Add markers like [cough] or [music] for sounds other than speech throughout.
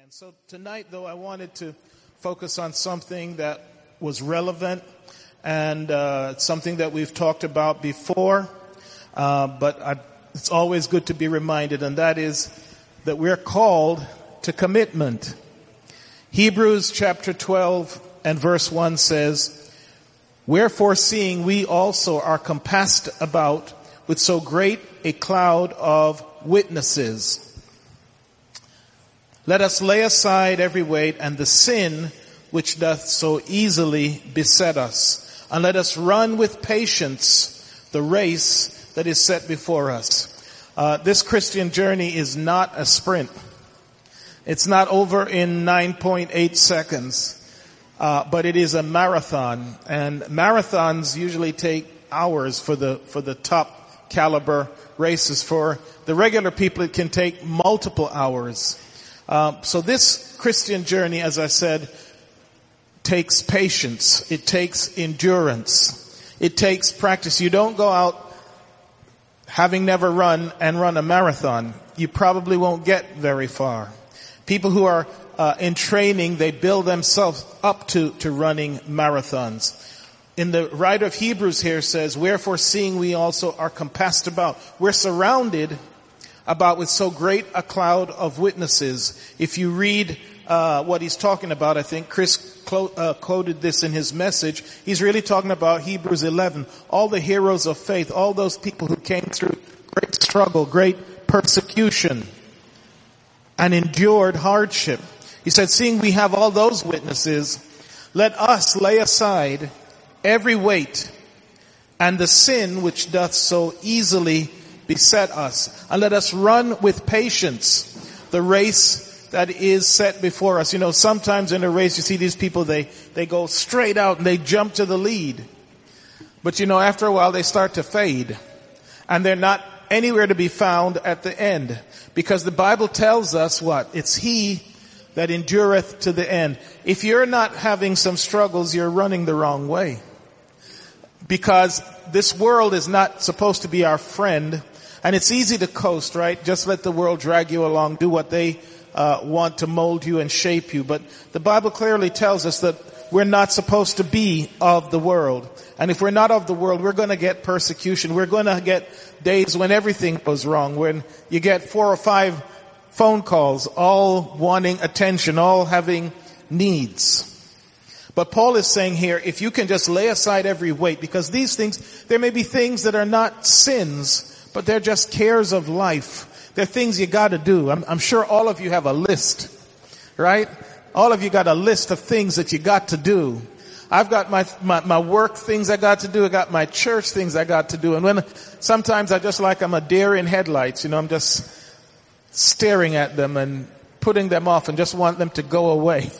again. So tonight, though, I wanted to focus on something that was relevant and uh, something that we've talked about before, uh, but I, it's always good to be reminded, and that is that we're called to commitment. Hebrews chapter 12 and verse 1 says, Wherefore seeing we also are compassed about with so great a cloud of witnesses, let us lay aside every weight and the sin which doth so easily beset us. And let us run with patience the race that is set before us. Uh, this Christian journey is not a sprint. It's not over in 9.8 seconds. Uh, but it is a marathon and marathons usually take hours for the for the top caliber races for the regular people it can take multiple hours um, so this Christian journey, as I said, takes patience. It takes endurance. It takes practice. You don't go out having never run and run a marathon. You probably won't get very far. People who are uh, in training, they build themselves up to, to running marathons. In the writer of Hebrews here says, wherefore seeing we also are compassed about. We're surrounded about with so great a cloud of witnesses. If you read uh, what he's talking about, I think Chris clo- uh, quoted this in his message. He's really talking about Hebrews 11. All the heroes of faith, all those people who came through great struggle, great persecution, and endured hardship. He said, seeing we have all those witnesses, let us lay aside every weight and the sin which doth so easily beset us. And let us run with patience the race that is set before us. You know, sometimes in a race you see these people, they, they go straight out and they jump to the lead. But you know, after a while they start to fade. And they're not anywhere to be found at the end. Because the Bible tells us what? It's He that endureth to the end. If you're not having some struggles, you're running the wrong way. Because this world is not supposed to be our friend. And it's easy to coast, right? Just let the world drag you along, do what they uh, want to mold you and shape you. But the Bible clearly tells us that we're not supposed to be of the world. And if we're not of the world, we're going to get persecution. We're going to get days when everything goes wrong, when you get four or five phone calls, all wanting attention, all having needs. But Paul is saying here, if you can just lay aside every weight, because these things, there may be things that are not sins, but they're just cares of life. They're things you gotta do. I'm, I'm sure all of you have a list, right? All of you got a list of things that you got to do. I've got my, my, my, work things I got to do. I got my church things I got to do. And when sometimes I just like I'm a deer in headlights, you know, I'm just staring at them and putting them off and just want them to go away.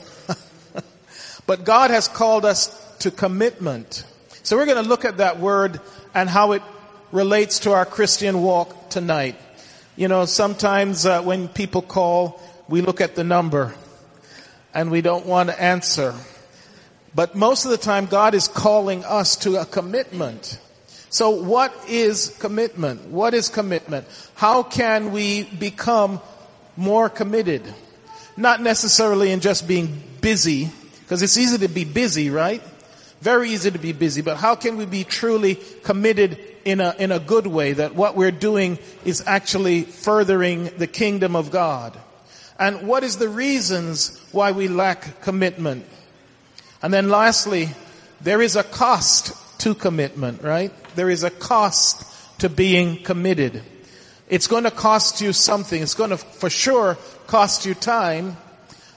[laughs] but God has called us to commitment. So we're going to look at that word and how it relates to our Christian walk tonight. You know, sometimes uh, when people call, we look at the number and we don't want to answer. But most of the time God is calling us to a commitment. So what is commitment? What is commitment? How can we become more committed? Not necessarily in just being busy, because it's easy to be busy, right? Very easy to be busy, but how can we be truly committed in a, in a good way, that what we're doing is actually furthering the kingdom of God. And what is the reasons why we lack commitment? And then lastly, there is a cost to commitment, right? There is a cost to being committed. It's going to cost you something. It's going to for sure cost you time.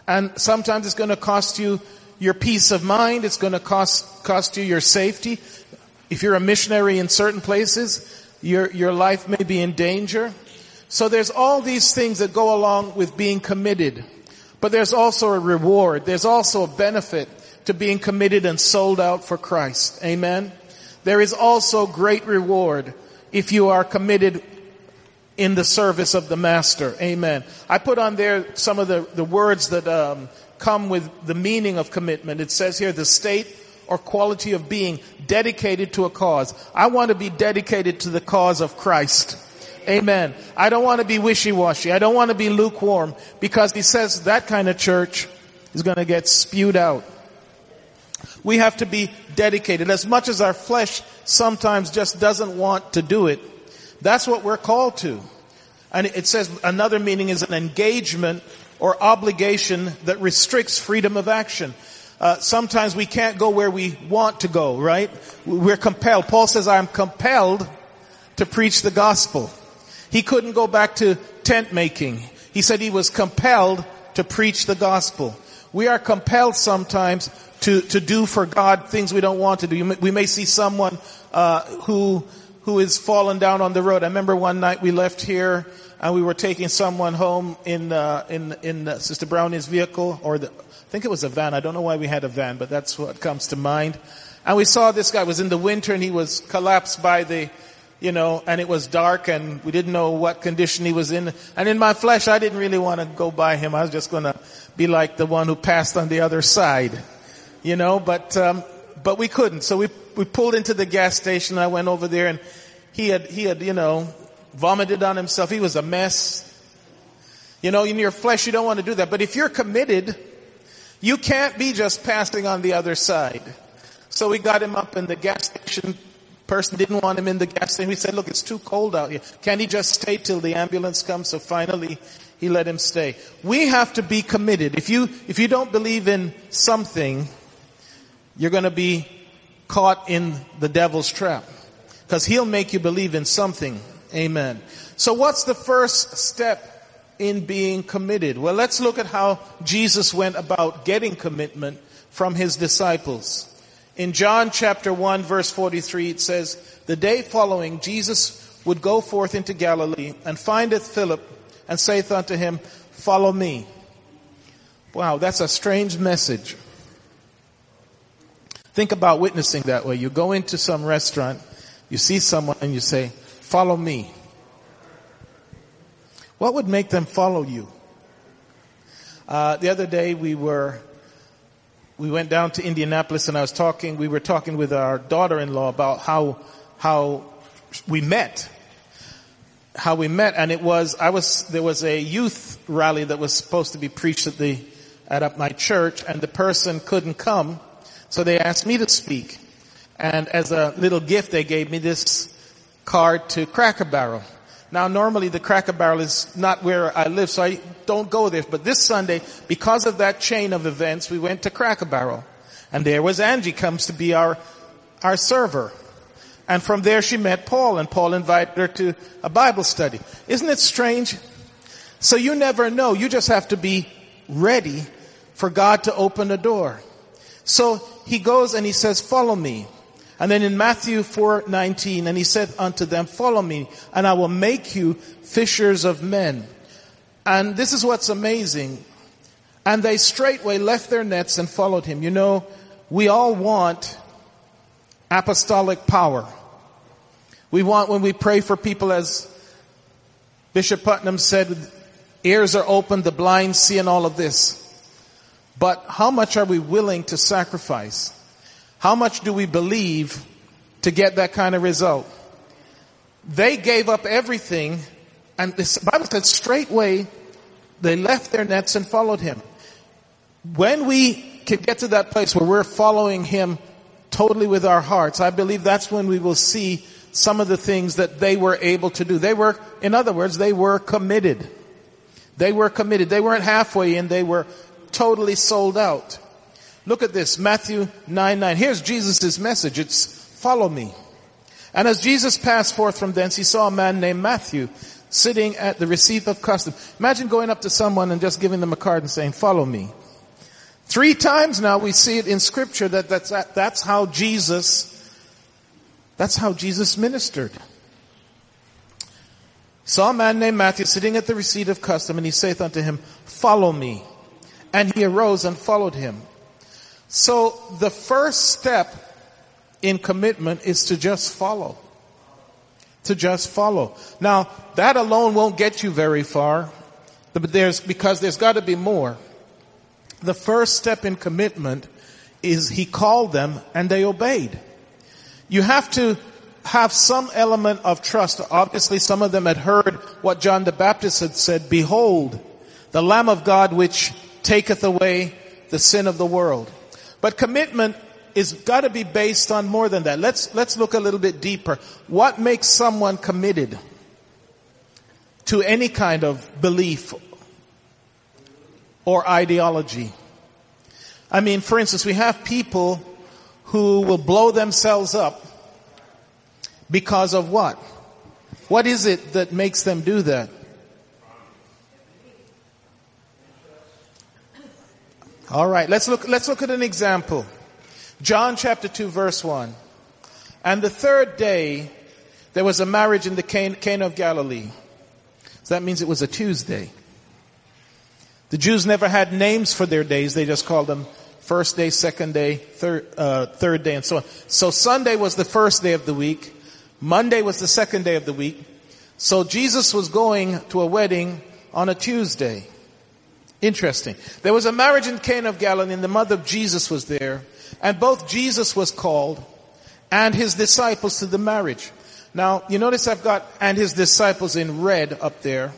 And sometimes it's going to cost you your peace of mind. It's going to cost, cost you your safety. If you're a missionary in certain places, your, your life may be in danger. So there's all these things that go along with being committed. But there's also a reward. There's also a benefit to being committed and sold out for Christ. Amen. There is also great reward if you are committed in the service of the master. Amen. I put on there some of the, the words that um, come with the meaning of commitment. It says here the state or quality of being dedicated to a cause. I want to be dedicated to the cause of Christ. Amen. I don't want to be wishy-washy. I don't want to be lukewarm because he says that kind of church is going to get spewed out. We have to be dedicated. As much as our flesh sometimes just doesn't want to do it, that's what we're called to. And it says another meaning is an engagement or obligation that restricts freedom of action. Uh, sometimes we can't go where we want to go, right? We're compelled. Paul says, I'm compelled to preach the gospel. He couldn't go back to tent making. He said he was compelled to preach the gospel. We are compelled sometimes to, to do for God things we don't want to do. We may see someone uh, who who is fallen down on the road. I remember one night we left here and we were taking someone home in uh, in in uh, Sister Brownie's vehicle, or the, think it was a van. I don't know why we had a van, but that's what comes to mind. And we saw this guy was in the winter and he was collapsed by the, you know, and it was dark and we didn't know what condition he was in. And in my flesh, I didn't really want to go by him. I was just going to be like the one who passed on the other side, you know. But um, but we couldn't. So we we pulled into the gas station. I went over there and he had, he had, you know, vomited on himself. He was a mess. You know, in your flesh, you don't want to do that. But if you're committed, you can't be just passing on the other side. So we got him up in the gas station. Person didn't want him in the gas station. We said, look, it's too cold out here. Can he just stay till the ambulance comes? So finally, he let him stay. We have to be committed. If you, if you don't believe in something, you're going to be caught in the devil's trap. Because he'll make you believe in something. Amen. So what's the first step in being committed? Well, let's look at how Jesus went about getting commitment from his disciples. In John chapter 1 verse 43 it says, The day following Jesus would go forth into Galilee and findeth Philip and saith unto him, Follow me. Wow, that's a strange message. Think about witnessing that way. You go into some restaurant, you see someone and you say, follow me. What would make them follow you? Uh, the other day we were, we went down to Indianapolis and I was talking, we were talking with our daughter-in-law about how, how we met. How we met and it was, I was, there was a youth rally that was supposed to be preached at the, at my church and the person couldn't come so they asked me to speak. And as a little gift, they gave me this card to Cracker Barrel. Now normally the Cracker Barrel is not where I live, so I don't go there. But this Sunday, because of that chain of events, we went to Cracker Barrel. And there was Angie comes to be our, our server. And from there she met Paul and Paul invited her to a Bible study. Isn't it strange? So you never know. You just have to be ready for God to open a door. So he goes and he says, follow me. And then in Matthew 4:19, and he said unto them, follow me, and I will make you fishers of men. And this is what's amazing. And they straightway left their nets and followed him. You know, we all want apostolic power. We want when we pray for people as Bishop Putnam said, ears are open, the blind see and all of this. But how much are we willing to sacrifice? How much do we believe to get that kind of result? They gave up everything and the Bible said straightway they left their nets and followed him. When we can get to that place where we're following him totally with our hearts, I believe that's when we will see some of the things that they were able to do. They were, in other words, they were committed. They were committed. They weren't halfway in, they were totally sold out. Look at this, Matthew 9, 9. Here's Jesus' message. It's follow me. And as Jesus passed forth from thence, he saw a man named Matthew sitting at the receipt of custom. Imagine going up to someone and just giving them a card and saying, follow me. Three times now we see it in scripture that that's, that, that's how Jesus, that's how Jesus ministered. Saw a man named Matthew sitting at the receipt of custom and he saith unto him, follow me. And he arose and followed him. So the first step in commitment is to just follow. To just follow. Now, that alone won't get you very far, but there's, because there's gotta be more. The first step in commitment is he called them and they obeyed. You have to have some element of trust. Obviously some of them had heard what John the Baptist had said, behold, the Lamb of God which taketh away the sin of the world. But commitment is gotta be based on more than that. Let's, let's look a little bit deeper. What makes someone committed to any kind of belief or ideology? I mean, for instance, we have people who will blow themselves up because of what? What is it that makes them do that? All right, let's look, let's look at an example. John chapter 2 verse 1. And the third day, there was a marriage in the Cana of Galilee. So that means it was a Tuesday. The Jews never had names for their days. They just called them first day, second day, uh, third day, and so on. So Sunday was the first day of the week. Monday was the second day of the week. So Jesus was going to a wedding on a Tuesday. Interesting. There was a marriage in Cana of Galilee and the mother of Jesus was there. And both Jesus was called and his disciples to the marriage. Now, you notice I've got and his disciples in red up there.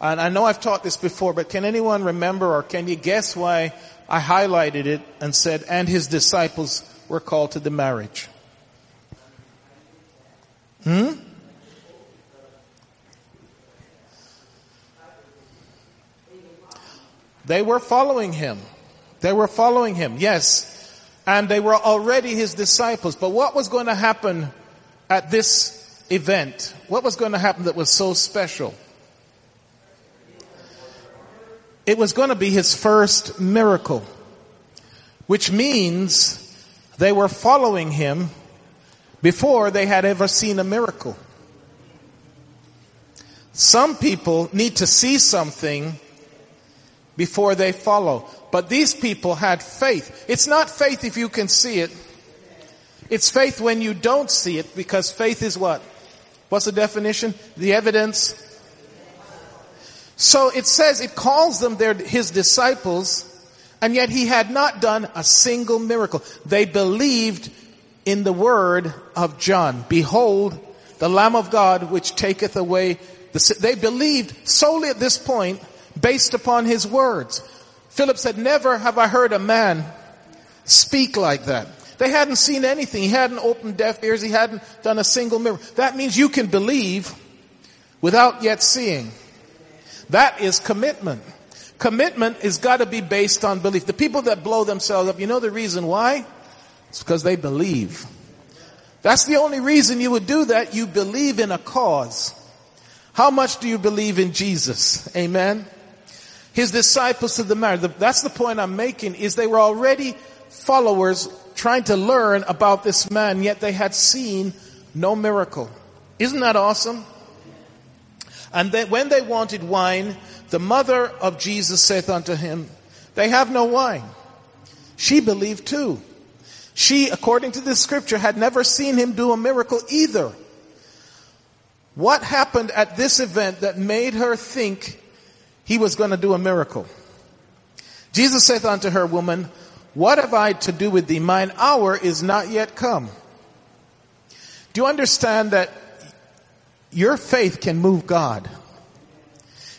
And I know I've taught this before, but can anyone remember or can you guess why I highlighted it and said, and his disciples were called to the marriage? Hmm? They were following him. They were following him, yes. And they were already his disciples. But what was going to happen at this event? What was going to happen that was so special? It was going to be his first miracle, which means they were following him before they had ever seen a miracle. Some people need to see something before they follow. But these people had faith. It's not faith if you can see it. It's faith when you don't see it because faith is what? What's the definition? The evidence. So it says it calls them their, his disciples and yet he had not done a single miracle. They believed in the word of John. Behold, the Lamb of God which taketh away the They believed solely at this point based upon his words. Philip said, never have I heard a man speak like that. They hadn't seen anything. He hadn't opened deaf ears. He hadn't done a single miracle. That means you can believe without yet seeing. That is commitment. Commitment is gotta be based on belief. The people that blow themselves up, you know the reason why? It's because they believe. That's the only reason you would do that. You believe in a cause. How much do you believe in Jesus? Amen. His disciples to the marriage. That's the point I'm making is they were already followers trying to learn about this man, yet they had seen no miracle. Isn't that awesome? And then when they wanted wine, the mother of Jesus saith unto him, they have no wine. She believed too. She, according to the scripture, had never seen him do a miracle either. What happened at this event that made her think he was going to do a miracle? Jesus saith unto her, woman, what have I to do with thee? Mine hour is not yet come. Do you understand that your faith can move God?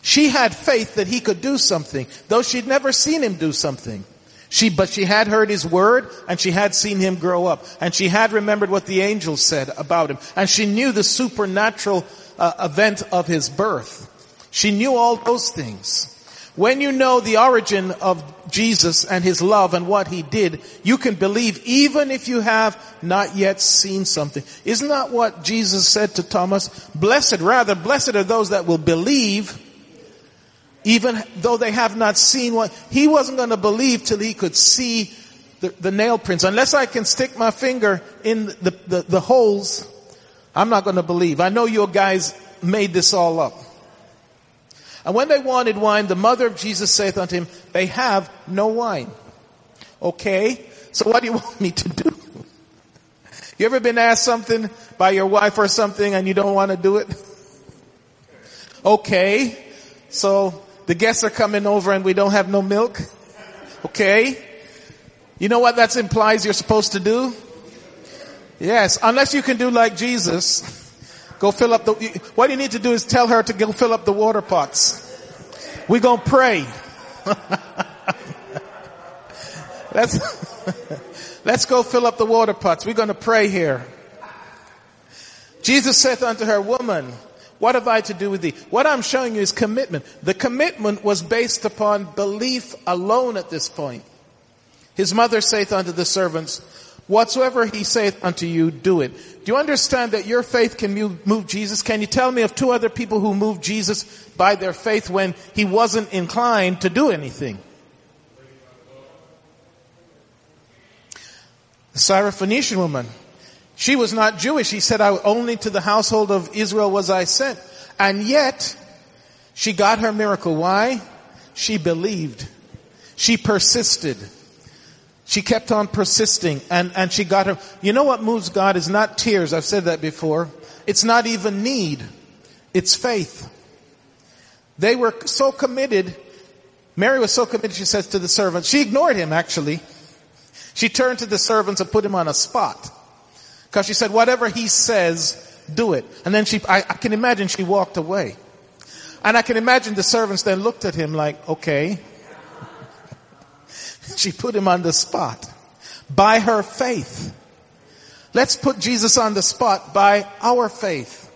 She had faith that he could do something, though she'd never seen him do something. She, but she had heard his word and she had seen him grow up and she had remembered what the angels said about him and she knew the supernatural uh, event of his birth. She knew all those things. When you know the origin of Jesus and his love and what he did, you can believe even if you have not yet seen something. Isn't that what Jesus said to Thomas? Blessed, rather, blessed are those that will believe even though they have not seen what, he wasn't going to believe till he could see the, the, nail prints. Unless I can stick my finger in the, the, the holes, I'm not going to believe. I know your guys made this all up. And when they wanted wine, the mother of Jesus saith unto him, they have no wine. Okay, so what do you [laughs] want me to do? You ever been asked something by your wife or something and you don't want to do it? [laughs] Okay, so the guests are coming over and we don't have no milk. Okay. You know what that implies you're supposed to do? Yes, unless you can do like Jesus. [laughs] Go fill up the, what you need to do is tell her to go fill up the water pots. We're gonna pray. [laughs] let's, [laughs] let's go fill up the water pots. We're gonna pray here. Jesus saith unto her, woman, what have I to do with thee? What I'm showing you is commitment. The commitment was based upon belief alone at this point. His mother saith unto the servants, Whatsoever he saith unto you, do it. Do you understand that your faith can move, Jesus? Can you tell me of two other people who moved Jesus by their faith when he wasn't inclined to do anything? The Syrophoenician woman. She was not Jewish. He said, I, only to the household of Israel was I sent. And yet, she got her miracle. Why? She believed. She persisted. She kept on persisting and, and she got her. You know what moves God is not tears. I've said that before. It's not even need. It's faith. They were so committed. Mary was so committed, she says to the servants, she ignored him actually. She turned to the servants and put him on a spot. Cause she said, whatever he says, do it. And then she, I, I can imagine she walked away. And I can imagine the servants then looked at him like, okay, she put him on the spot by her faith. Let's put Jesus on the spot by our faith.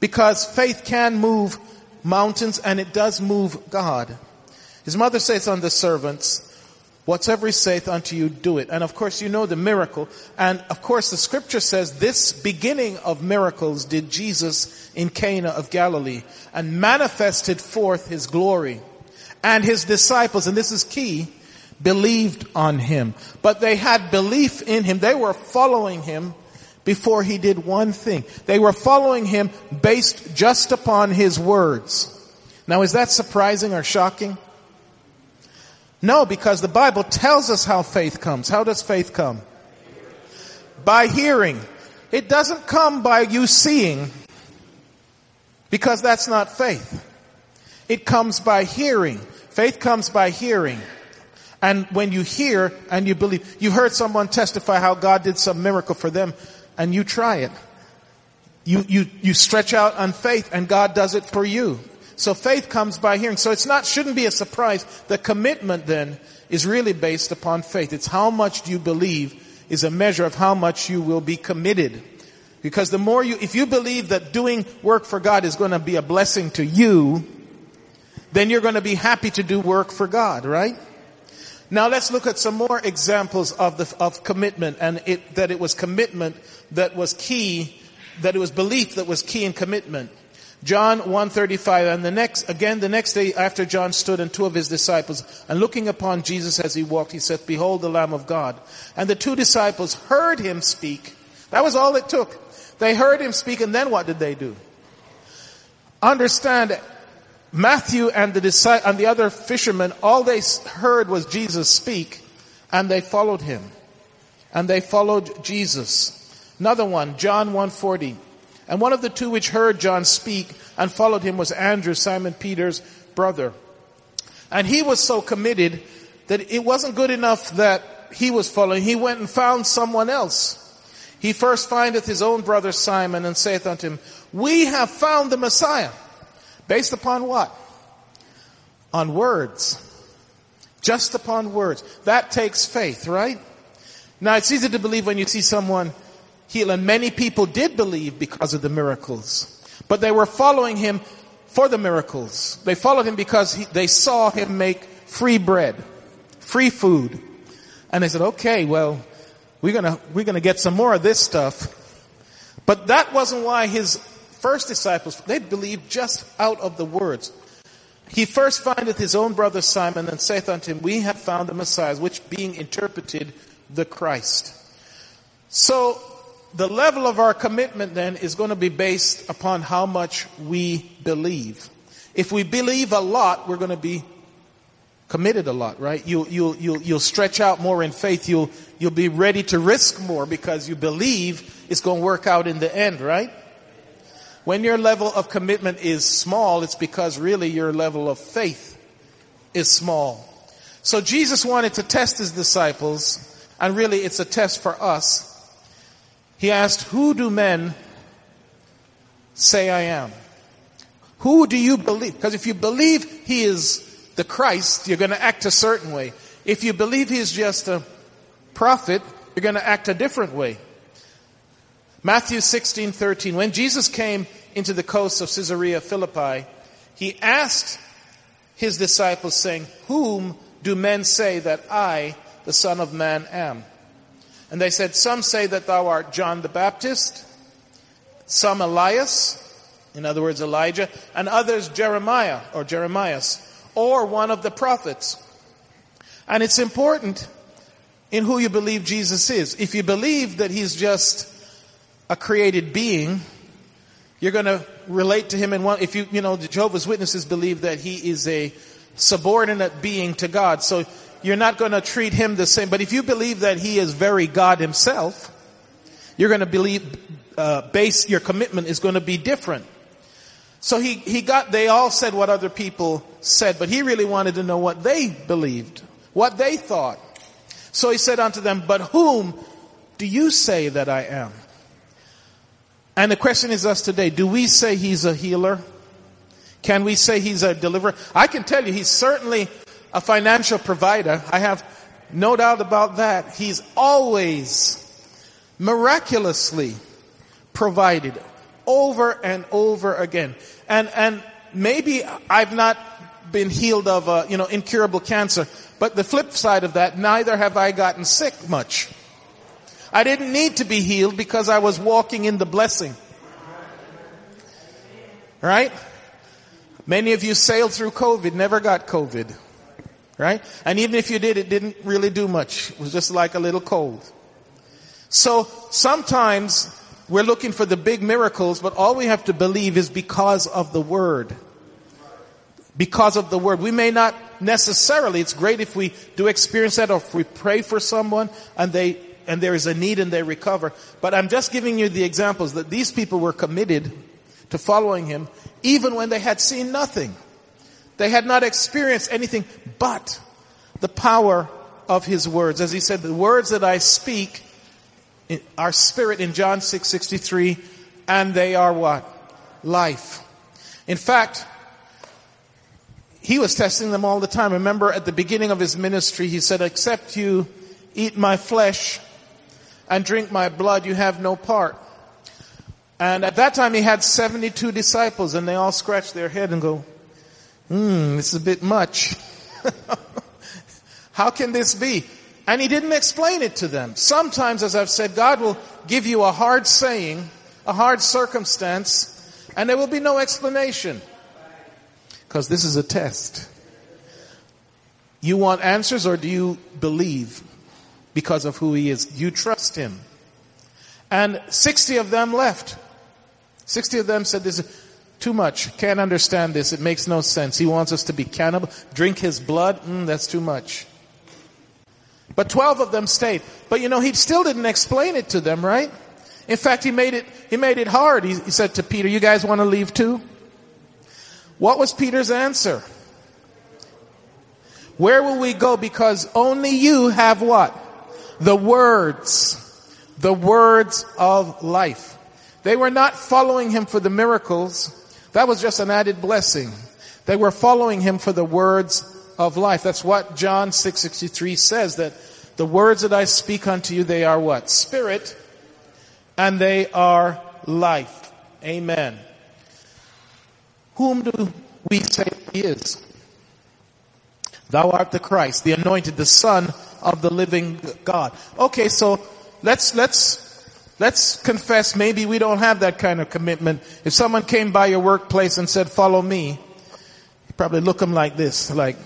Because faith can move mountains and it does move God. His mother says unto the servants, whatsoever he saith unto you, do it. And of course you know the miracle. And of course the scripture says this beginning of miracles did Jesus in Cana of Galilee and manifested forth his glory. And his disciples, and this is key, believed on him. But they had belief in him. They were following him before he did one thing. They were following him based just upon his words. Now is that surprising or shocking? No, because the Bible tells us how faith comes. How does faith come? By hearing. It doesn't come by you seeing, because that's not faith. It comes by hearing. Faith comes by hearing. And when you hear and you believe, you heard someone testify how God did some miracle for them and you try it. You, you, you stretch out on faith and God does it for you. So faith comes by hearing. So it's not, shouldn't be a surprise. The commitment then is really based upon faith. It's how much do you believe is a measure of how much you will be committed. Because the more you, if you believe that doing work for God is going to be a blessing to you, then you're going to be happy to do work for God, right? Now let's look at some more examples of the, of commitment and it, that it was commitment that was key, that it was belief that was key in commitment. John 135 and the next, again the next day after John stood and two of his disciples and looking upon Jesus as he walked, he said, behold the Lamb of God. And the two disciples heard him speak. That was all it took. They heard him speak and then what did they do? Understand Matthew and the, and the other fishermen, all they heard was Jesus speak and they followed him. And they followed Jesus. Another one, John 140. And one of the two which heard John speak and followed him was Andrew, Simon Peter's brother. And he was so committed that it wasn't good enough that he was following. He went and found someone else. He first findeth his own brother Simon and saith unto him, We have found the Messiah. Based upon what? On words. Just upon words. That takes faith, right? Now it's easy to believe when you see someone heal and many people did believe because of the miracles. But they were following him for the miracles. They followed him because he, they saw him make free bread, free food. And they said, okay, well, we're gonna, we're gonna get some more of this stuff. But that wasn't why his first disciples, they believed just out of the words. He first findeth his own brother Simon and saith unto him, We have found the Messiah, which being interpreted, the Christ. So, the level of our commitment then is going to be based upon how much we believe. If we believe a lot, we're going to be committed a lot, right? You'll, you'll, you'll, you'll stretch out more in faith. You'll, you'll be ready to risk more because you believe it's going to work out in the end, right? When your level of commitment is small, it's because really your level of faith is small. So Jesus wanted to test his disciples, and really it's a test for us. He asked, Who do men say I am? Who do you believe? Because if you believe he is the Christ, you're going to act a certain way. If you believe he's just a prophet, you're going to act a different way. Matthew 16, 13. When Jesus came into the coast of Caesarea Philippi, he asked his disciples saying, Whom do men say that I, the Son of Man, am? And they said, Some say that thou art John the Baptist, some Elias, in other words, Elijah, and others Jeremiah or Jeremias, or one of the prophets. And it's important in who you believe Jesus is. If you believe that he's just a created being, you're going to relate to him in one, if you, you know, the Jehovah's Witnesses believe that he is a subordinate being to God. So you're not going to treat him the same. But if you believe that he is very God himself, you're going to believe, uh, base your commitment is going to be different. So he, he got, they all said what other people said, but he really wanted to know what they believed, what they thought. So he said unto them, but whom do you say that I am? And the question is us today, do we say he's a healer? Can we say he's a deliverer? I can tell you he's certainly a financial provider. I have no doubt about that. He's always miraculously provided over and over again. And, and maybe I've not been healed of, a, you know, incurable cancer, but the flip side of that, neither have I gotten sick much. I didn't need to be healed because I was walking in the blessing. Right? Many of you sailed through COVID, never got COVID. Right? And even if you did, it didn't really do much. It was just like a little cold. So sometimes we're looking for the big miracles, but all we have to believe is because of the Word. Because of the Word. We may not necessarily, it's great if we do experience that or if we pray for someone and they, and there is a need and they recover. But I'm just giving you the examples that these people were committed to following Him even when they had seen nothing. They had not experienced anything but the power of His words. As He said, the words that I speak are spirit in John 6:63 and they are what? Life. In fact, he was testing them all the time. Remember at the beginning of his ministry, he said, except you eat my flesh and drink my blood, you have no part. And at that time he had 72 disciples and they all scratched their head and go, hmm, this is a bit much. [laughs] How can this be? And he didn't explain it to them. Sometimes, as I've said, God will give you a hard saying, a hard circumstance, and there will be no explanation. Because this is a test. You want answers or do you believe because of who he is? You trust him? And 60 of them left. 60 of them said this is too much. Can't understand this. It makes no sense. He wants us to be cannibal, drink his blood. Mm, that's too much. But 12 of them stayed. But you know, he still didn't explain it to them, right? In fact, he made it, he made it hard. He, he said to Peter, you guys want to leave too? What was Peter's answer? Where will we go? Because only you have what? The words. The words of life. They were not following him for the miracles. That was just an added blessing. They were following him for the words of life. That's what John 6:63 says that the words that I speak unto you they are what? Spirit and they are life. Amen. Whom do we say he is? Thou art the Christ, the anointed, the son of the living God. Okay, so let's let's Let's confess maybe we don't have that kind of commitment. If someone came by your workplace and said, follow me, you probably look them like this, like,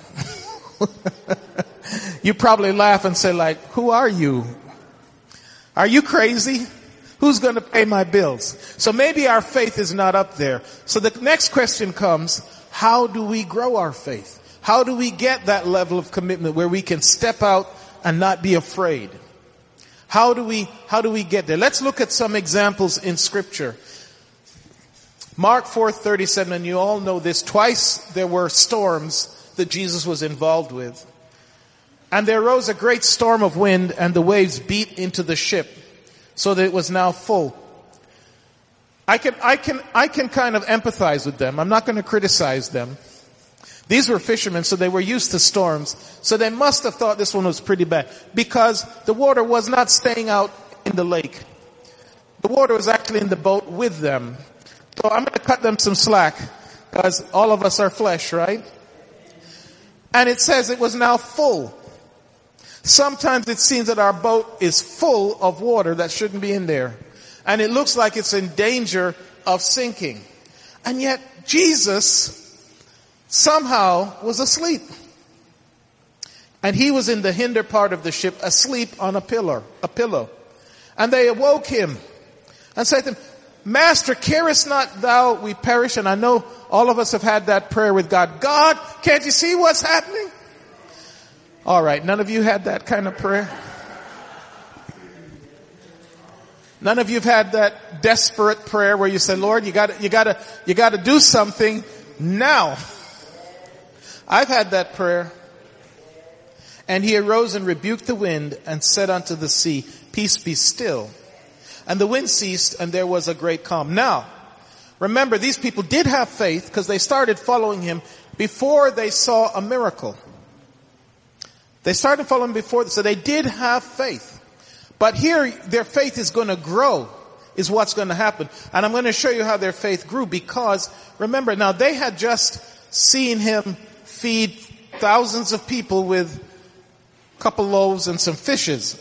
[laughs] you probably laugh and say like, who are you? Are you crazy? Who's going to pay my bills? So maybe our faith is not up there. So the next question comes, how do we grow our faith? How do we get that level of commitment where we can step out and not be afraid? How do we, how do we get there? Let's look at some examples in scripture. Mark 4:37 and you all know this twice there were storms that Jesus was involved with. And there arose a great storm of wind and the waves beat into the ship so that it was now full. I can, I can, I can kind of empathize with them. I'm not going to criticize them. These were fishermen, so they were used to storms. So they must have thought this one was pretty bad because the water was not staying out in the lake. The water was actually in the boat with them. So I'm going to cut them some slack because all of us are flesh, right? And it says it was now full. Sometimes it seems that our boat is full of water that shouldn't be in there. And it looks like it's in danger of sinking. And yet Jesus somehow was asleep. And he was in the hinder part of the ship asleep on a pillar, a pillow. And they awoke him and said to him, Master, carest not thou we perish? And I know all of us have had that prayer with God. God, can't you see what's happening? All right. None of you had that kind of prayer? None of you have had that desperate prayer where you say, Lord, you gotta, you gotta, you gotta do something now. I've had that prayer. And he arose and rebuked the wind and said unto the sea, peace be still. And the wind ceased and there was a great calm. Now, remember these people did have faith because they started following him before they saw a miracle. They started following before, so they did have faith. But here, their faith is going to grow, is what's going to happen. And I'm going to show you how their faith grew because, remember, now they had just seen him feed thousands of people with a couple loaves and some fishes.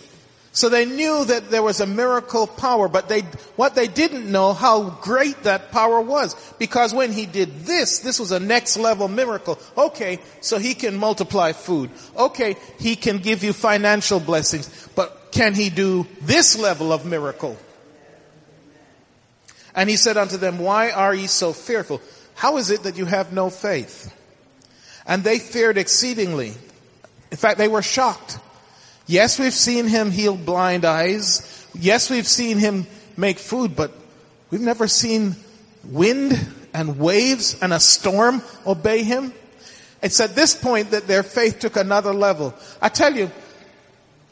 So they knew that there was a miracle power, but they, what they didn't know how great that power was. Because when he did this, this was a next level miracle. Okay, so he can multiply food. Okay, he can give you financial blessings. But can he do this level of miracle? And he said unto them, why are ye so fearful? How is it that you have no faith? And they feared exceedingly. In fact, they were shocked. Yes, we've seen him heal blind eyes. Yes, we've seen him make food, but we've never seen wind and waves and a storm obey him. It's at this point that their faith took another level. I tell you,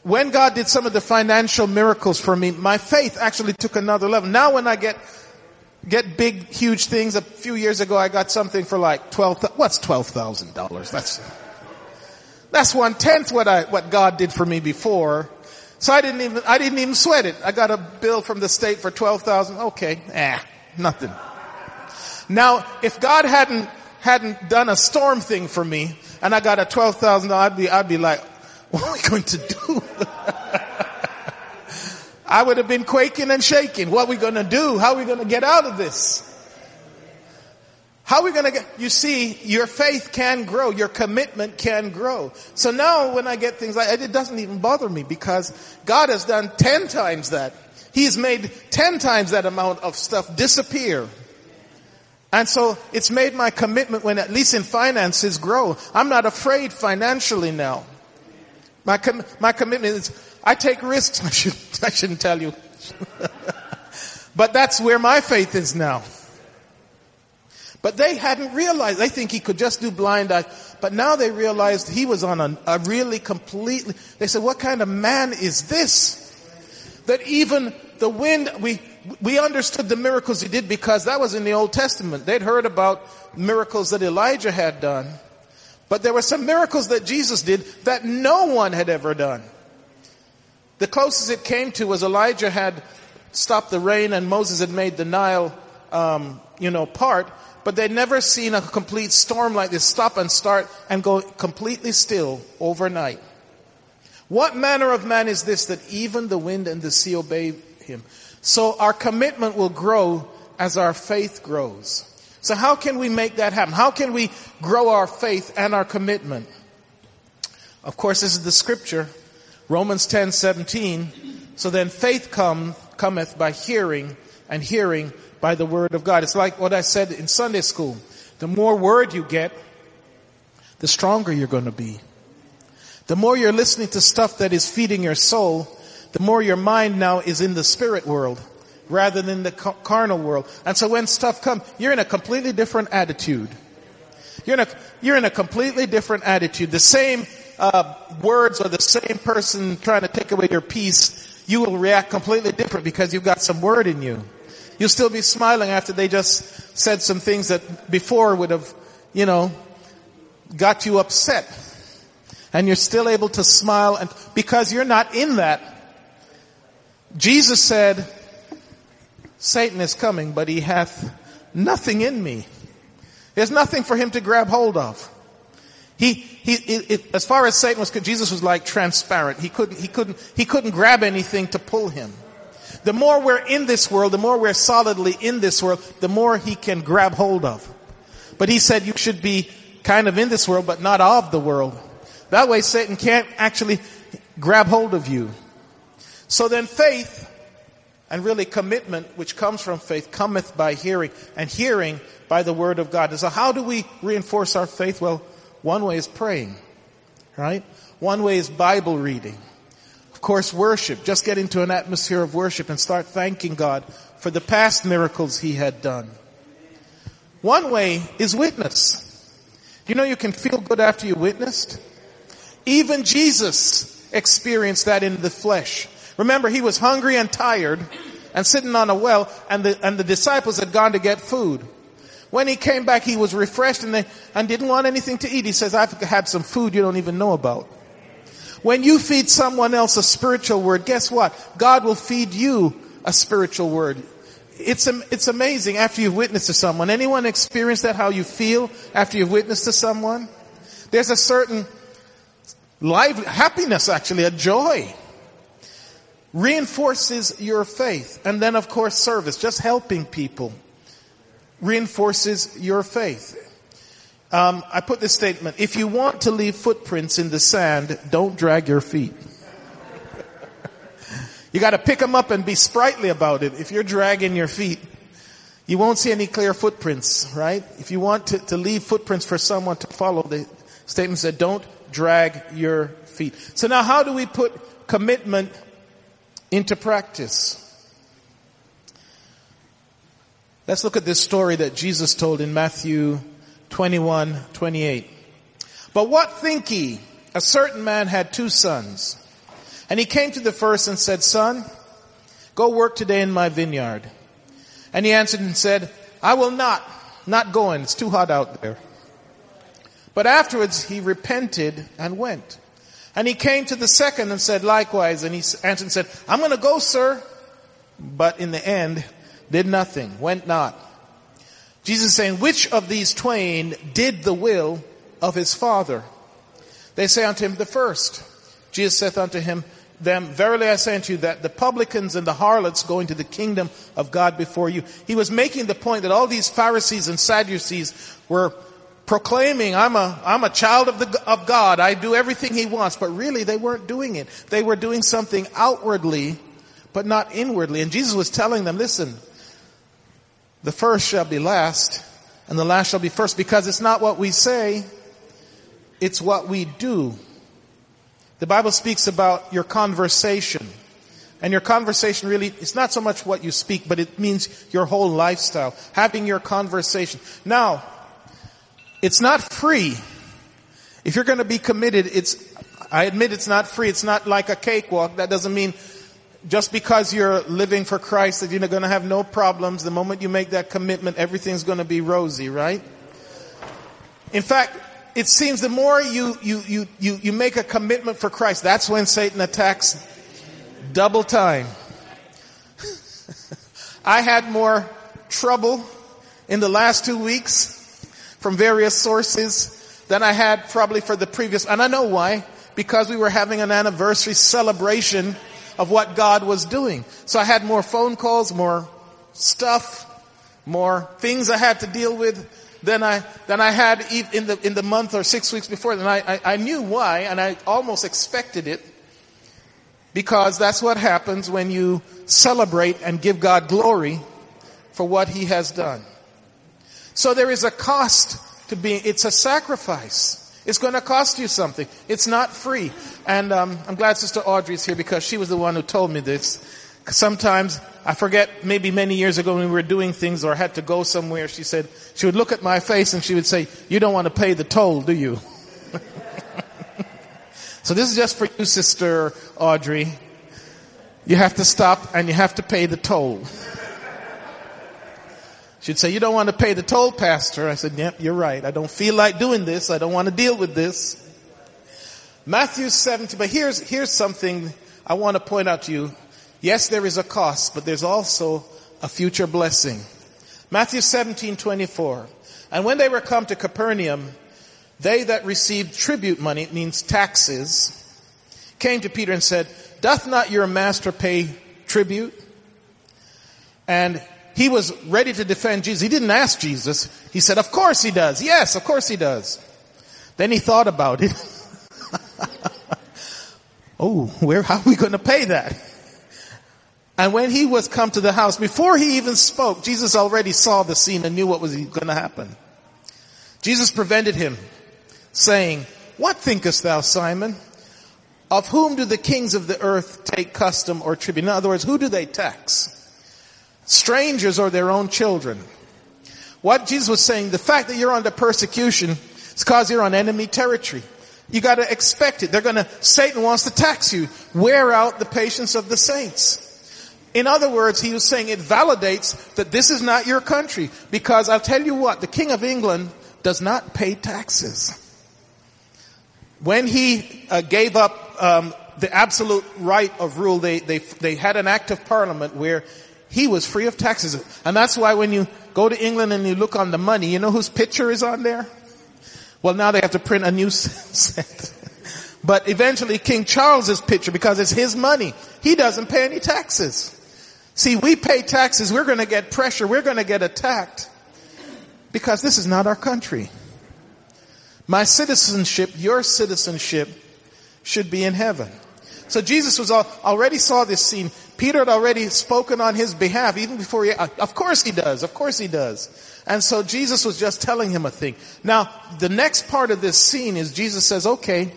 when God did some of the financial miracles for me, my faith actually took another level. Now when I get, get big, huge things, a few years ago I got something for like 12, what's $12,000? That's, that's one tenth what I, what God did for me before. So I didn't even, I didn't even sweat it. I got a bill from the state for 12,000. Okay. Eh, nothing. Now, if God hadn't, hadn't done a storm thing for me and I got a 12,000, I'd be, I'd be like, what are we going to do? [laughs] I would have been quaking and shaking. What are we going to do? How are we going to get out of this? How are we going to get, you see, your faith can grow, your commitment can grow. So now when I get things like, it doesn't even bother me because God has done 10 times that. He's made 10 times that amount of stuff disappear. And so it's made my commitment when at least in finances grow. I'm not afraid financially now. My, com- my commitment is, I take risks. [laughs] I, should, I shouldn't tell you. [laughs] but that's where my faith is now. But they hadn't realized. They think he could just do blind eyes. But now they realized he was on a, a really completely, they said, what kind of man is this? That even the wind, we, we understood the miracles he did because that was in the Old Testament. They'd heard about miracles that Elijah had done. But there were some miracles that Jesus did that no one had ever done. The closest it came to was Elijah had stopped the rain and Moses had made the Nile, um, you know, part but they'd never seen a complete storm like this stop and start and go completely still overnight. What manner of man is this that even the wind and the sea obey him? So our commitment will grow as our faith grows. So how can we make that happen? How can we grow our faith and our commitment? Of course, this is the scripture, Romans 10, 17. So then faith come, cometh by hearing and hearing by the word of God. It's like what I said in Sunday school. The more word you get, the stronger you're going to be. The more you're listening to stuff that is feeding your soul, the more your mind now is in the spirit world rather than the carnal world. And so when stuff comes, you're in a completely different attitude. You're in a, you're in a completely different attitude. The same uh, words or the same person trying to take away your peace you will react completely different because you've got some word in you. You'll still be smiling after they just said some things that before would have, you know, got you upset. And you're still able to smile and because you're not in that. Jesus said, Satan is coming, but he hath nothing in me. There's nothing for him to grab hold of. He, he, it, as far as Satan was, Jesus was like transparent. He couldn't, he couldn't, he couldn't grab anything to pull him. The more we're in this world, the more we're solidly in this world, the more he can grab hold of. But he said you should be kind of in this world, but not of the world. That way Satan can't actually grab hold of you. So then faith and really commitment, which comes from faith, cometh by hearing, and hearing by the word of God. So how do we reinforce our faith? Well, one way is praying, right? One way is Bible reading. Of course, worship. Just get into an atmosphere of worship and start thanking God for the past miracles He had done. One way is witness. You know you can feel good after you witnessed? Even Jesus experienced that in the flesh. Remember, he was hungry and tired and sitting on a well and the, and the disciples had gone to get food. When he came back, he was refreshed and, they, and didn't want anything to eat. He says, I've had some food you don't even know about. When you feed someone else a spiritual word, guess what? God will feed you a spiritual word. It's, it's amazing after you've witnessed to someone. Anyone experience that, how you feel after you've witnessed to someone? There's a certain live, happiness actually, a joy. Reinforces your faith. And then of course service, just helping people reinforces your faith. Um, I put this statement, if you want to leave footprints in the sand, don't drag your feet. [laughs] you gotta pick them up and be sprightly about it. If you're dragging your feet, you won't see any clear footprints, right? If you want to, to leave footprints for someone to follow, the statement said, don't drag your feet. So now how do we put commitment into practice? Let's look at this story that Jesus told in Matthew 21, 28. But what think ye? A certain man had two sons. And he came to the first and said, Son, go work today in my vineyard. And he answered and said, I will not, not going. It's too hot out there. But afterwards he repented and went. And he came to the second and said likewise. And he answered and said, I'm going to go, sir. But in the end, did nothing, went not. Jesus is saying, which of these twain did the will of his father? They say unto him, the first. Jesus saith unto him, them, verily I say unto you that the publicans and the harlots go into the kingdom of God before you. He was making the point that all these Pharisees and Sadducees were proclaiming, I'm a, I'm a child of the, of God. I do everything He wants. But really they weren't doing it. They were doing something outwardly, but not inwardly. And Jesus was telling them, listen, the first shall be last, and the last shall be first, because it's not what we say, it's what we do. The Bible speaks about your conversation. And your conversation really, it's not so much what you speak, but it means your whole lifestyle. Having your conversation. Now, it's not free. If you're gonna be committed, it's, I admit it's not free. It's not like a cakewalk. That doesn't mean just because you're living for Christ that you're going to have no problems. The moment you make that commitment, everything's going to be rosy, right? In fact, it seems the more you, you, you, you, you make a commitment for Christ, that's when Satan attacks double time. [laughs] I had more trouble in the last two weeks from various sources than I had probably for the previous, and I know why. Because we were having an anniversary celebration of what God was doing. So I had more phone calls, more stuff, more things I had to deal with than I, than I had in the, in the month or six weeks before. And I, I, I knew why and I almost expected it because that's what happens when you celebrate and give God glory for what He has done. So there is a cost to being, it's a sacrifice. It's going to cost you something. It's not free. And um, I'm glad Sister Audrey's here because she was the one who told me this. Sometimes I forget, maybe many years ago when we were doing things or had to go somewhere, she said she would look at my face and she would say, "You don't want to pay the toll, do you?" [laughs] so this is just for you, Sister Audrey. you have to stop and you have to pay the toll. She'd say, you don't want to pay the toll, pastor. I said, yep, you're right. I don't feel like doing this. I don't want to deal with this. Matthew 17, but here's, here's something I want to point out to you. Yes, there is a cost, but there's also a future blessing. Matthew 17, 24. And when they were come to Capernaum, they that received tribute money, it means taxes, came to Peter and said, doth not your master pay tribute? And he was ready to defend Jesus. He didn't ask Jesus. He said, of course he does. Yes, of course he does. Then he thought about it. [laughs] oh, where, how are we going to pay that? And when he was come to the house, before he even spoke, Jesus already saw the scene and knew what was going to happen. Jesus prevented him, saying, What thinkest thou, Simon? Of whom do the kings of the earth take custom or tribute? In other words, who do they tax? Strangers or their own children. What Jesus was saying, the fact that you're under persecution is because you're on enemy territory. You gotta expect it. They're gonna, Satan wants to tax you. Wear out the patience of the saints. In other words, he was saying it validates that this is not your country. Because I'll tell you what, the King of England does not pay taxes. When he uh, gave up um, the absolute right of rule, they, they, they had an act of parliament where he was free of taxes. And that's why when you go to England and you look on the money, you know whose picture is on there? Well, now they have to print a new [laughs] set. but eventually King Charles's picture, because it's his money, he doesn't pay any taxes. See, we pay taxes, we're gonna get pressure, we're gonna get attacked. Because this is not our country. My citizenship, your citizenship, should be in heaven. So Jesus was all, already saw this scene. Peter had already spoken on his behalf even before he, of course he does, of course he does. And so Jesus was just telling him a thing. Now, the next part of this scene is Jesus says, okay,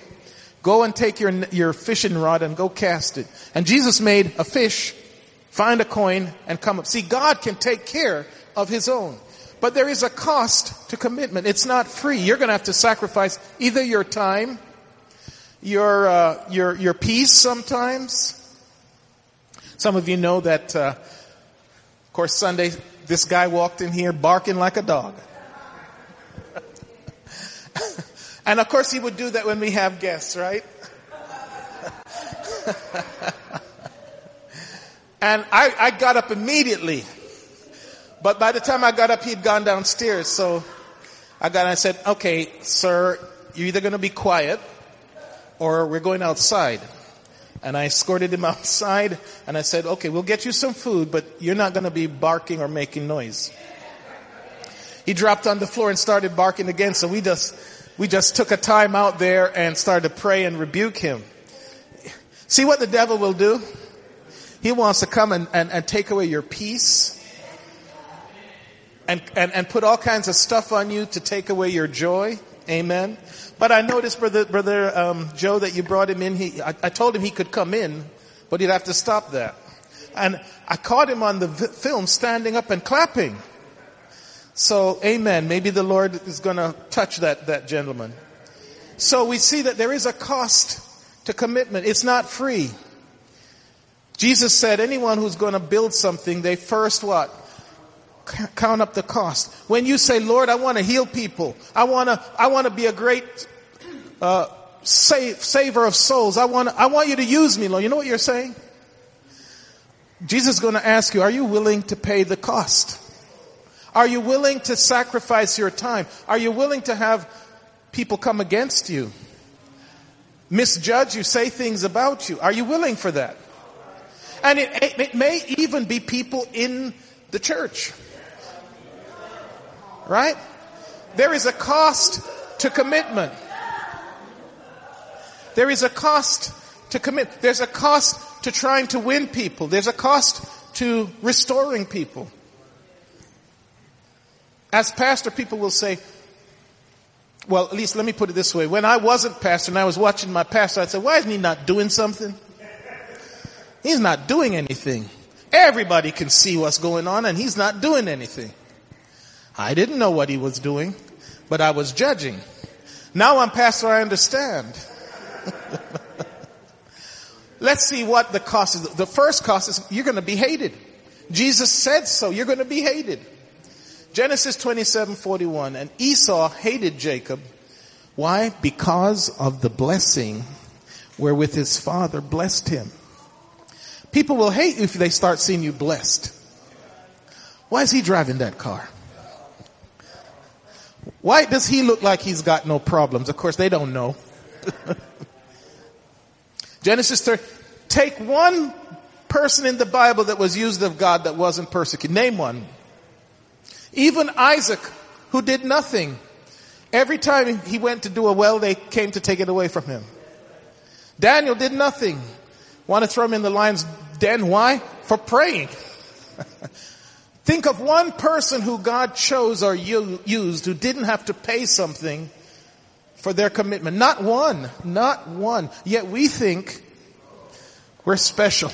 go and take your, your fishing rod and go cast it. And Jesus made a fish, find a coin, and come up. See, God can take care of his own. But there is a cost to commitment. It's not free. You're going to have to sacrifice either your time, your, uh, your, your peace sometimes, some of you know that, uh, of course, Sunday, this guy walked in here barking like a dog. [laughs] and of course, he would do that when we have guests, right? [laughs] and I, I got up immediately. But by the time I got up, he'd gone downstairs. So I got, I said, okay, sir, you're either going to be quiet or we're going outside. And I escorted him [laughs] outside and I said, okay, we'll get you some food, but you're not going to be barking or making noise. He dropped on the floor and started barking again. So we just, we just took a time out there and started to pray and rebuke him. See what the devil will do? He wants to come and, and, and take away your peace and, and, and put all kinds of stuff on you to take away your joy. Amen. But I noticed, brother, brother um, Joe, that you brought him in. He, I, I, told him he could come in, but he'd have to stop that. And I caught him on the v- film standing up and clapping. So, amen. Maybe the Lord is going to touch that that gentleman. So we see that there is a cost to commitment. It's not free. Jesus said, anyone who's going to build something, they first what? Count up the cost. When you say, Lord, I want to heal people. I want to, I want to be a great, uh, save, saver of souls. I want, I want you to use me, Lord. You know what you're saying? Jesus is going to ask you, are you willing to pay the cost? Are you willing to sacrifice your time? Are you willing to have people come against you? Misjudge you, say things about you. Are you willing for that? And it, it may even be people in the church. Right? There is a cost to commitment. There is a cost to commit. There's a cost to trying to win people. There's a cost to restoring people. As pastor, people will say, well, at least let me put it this way. When I wasn't pastor and I was watching my pastor, I'd say, why isn't he not doing something? He's not doing anything. Everybody can see what's going on and he's not doing anything. I didn't know what he was doing, but I was judging. Now I'm pastor, I understand. [laughs] let's see what the cost is. The first cost is you're going to be hated. Jesus said so. You're going to be hated. Genesis 27, 41. And Esau hated Jacob. Why? Because of the blessing wherewith his father blessed him. People will hate you if they start seeing you blessed. Why is he driving that car? Why does he look like he's got no problems? Of course, they don't know. [laughs] Genesis 3. Take one person in the Bible that was used of God that wasn't persecuted. Name one. Even Isaac, who did nothing. Every time he went to do a well, they came to take it away from him. Daniel did nothing. Want to throw him in the lion's den? Why? For praying. [laughs] Think of one person who God chose or used who didn't have to pay something for their commitment. Not one. Not one. Yet we think we're special.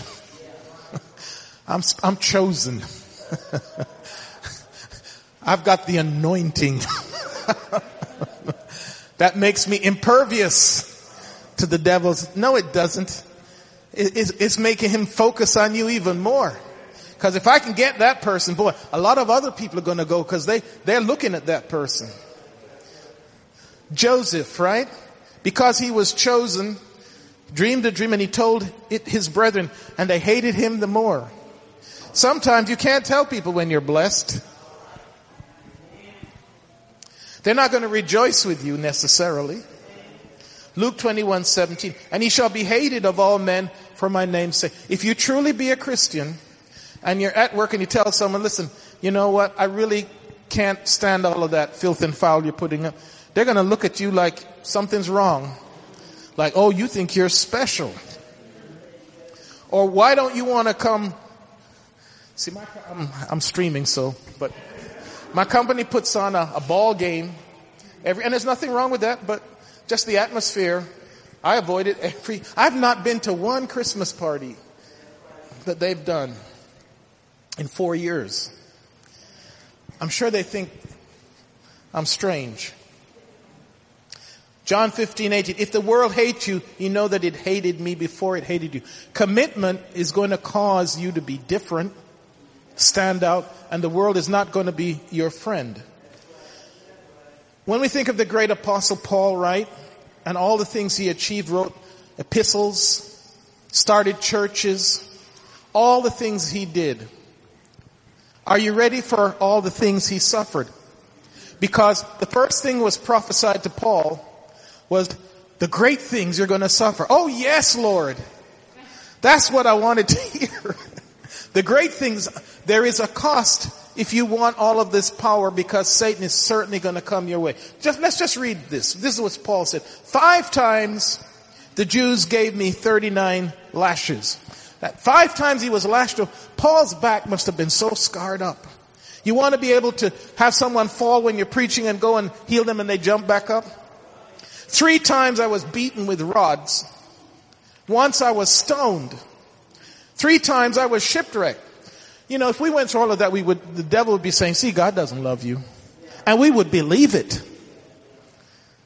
[laughs] I'm, I'm chosen. [laughs] I've got the anointing. [laughs] that makes me impervious to the devil's. No, it doesn't. It's, it's making him focus on you even more. Because if I can get that person, boy, a lot of other people are going to go because they, they're looking at that person. Joseph, right? Because he was chosen, dreamed a dream and he told it his brethren and they hated him the more. Sometimes you can't tell people when you're blessed. They're not going to rejoice with you necessarily. Luke 21, 17. And he shall be hated of all men for my name's sake. If you truly be a Christian and you're at work and you tell someone, listen, you know what? I really can't stand all of that filth and foul you're putting up. They're going to look at you like something's wrong. Like, oh, you think you're special. Or why don't you want to come? See, my, I'm, I'm streaming, so, but my company puts on a, a ball game every, and there's nothing wrong with that, but just the atmosphere. I avoid it every, I've not been to one Christmas party that they've done in four years. I'm sure they think I'm strange. John 15, 18. If the world hates you, you know that it hated me before it hated you. Commitment is going to cause you to be different, stand out, and the world is not going to be your friend. When we think of the great apostle Paul, right, and all the things he achieved, wrote epistles, started churches, all the things he did. Are you ready for all the things he suffered? Because the first thing was prophesied to Paul was the great things you're going to suffer. Oh yes, Lord. That's what I wanted to [laughs] hear. the great things, there is a cost if you want all of this power because Satan is certainly going to come your way. Just, let's just read this. This is what Paul said. Five times the Jews gave me 39 lashes. That five times he was lashed Paul's back must have been so scarred up. You want to be able to have someone fall when you're preaching and go and heal them and they jump back up? Three times I was beaten with rods. Once I was stoned. Three times I was shipwrecked. You know, if we went through all of that, we would, the devil would be saying, see, God doesn't love you. And we would believe it.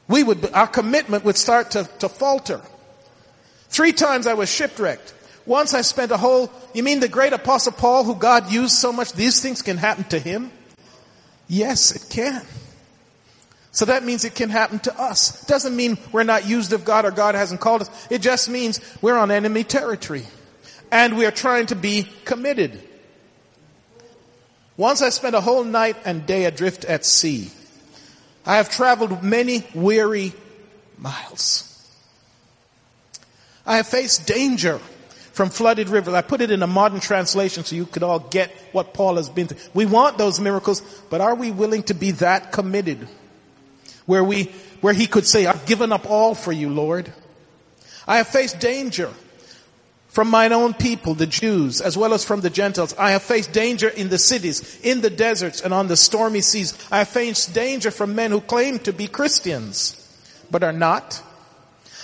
We would, our commitment would start to, to falter. Three times I was shipwrecked. Once I spent a whole, you mean the great apostle Paul who God used so much, these things can happen to him? Yes, it can. So that means it can happen to us. It Doesn't mean we're not used of God or God hasn't called us. It just means we're on enemy territory. And we are trying to be committed. Once I spent a whole night and day adrift at sea. I have traveled many weary miles. I have faced danger from flooded rivers. I put it in a modern translation so you could all get what Paul has been through. We want those miracles, but are we willing to be that committed? Where we, where he could say, I've given up all for you, Lord. I have faced danger from mine own people, the Jews, as well as from the Gentiles. I have faced danger in the cities, in the deserts, and on the stormy seas. I have faced danger from men who claim to be Christians, but are not.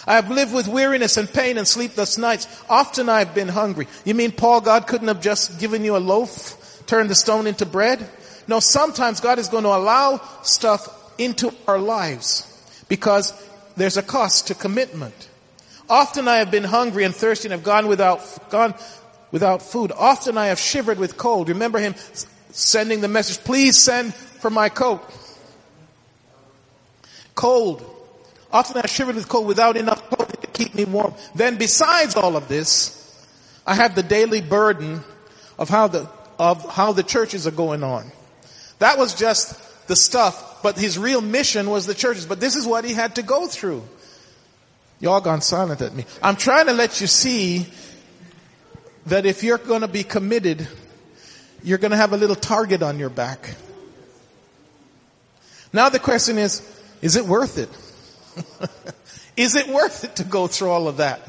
I have lived with weariness and pain and sleepless nights. Often I have been hungry. You mean Paul, God couldn't have just given you a loaf, turned the stone into bread? No, sometimes God is going to allow stuff into our lives because there's a cost to commitment. Often I have been hungry and thirsty and have gone without, gone without food. Often I have shivered with cold. Remember him sending the message, please send for my coat. Cold. Often I shivered with cold without enough clothing to keep me warm. Then besides all of this, I have the daily burden of how the, of how the churches are going on. That was just the stuff, but his real mission was the churches. But this is what he had to go through. Y'all gone silent at me. I'm trying to let you see that if you're going to be committed, you're going to have a little target on your back. Now the question is, is it worth it? [laughs] is it worth it to go through all of that?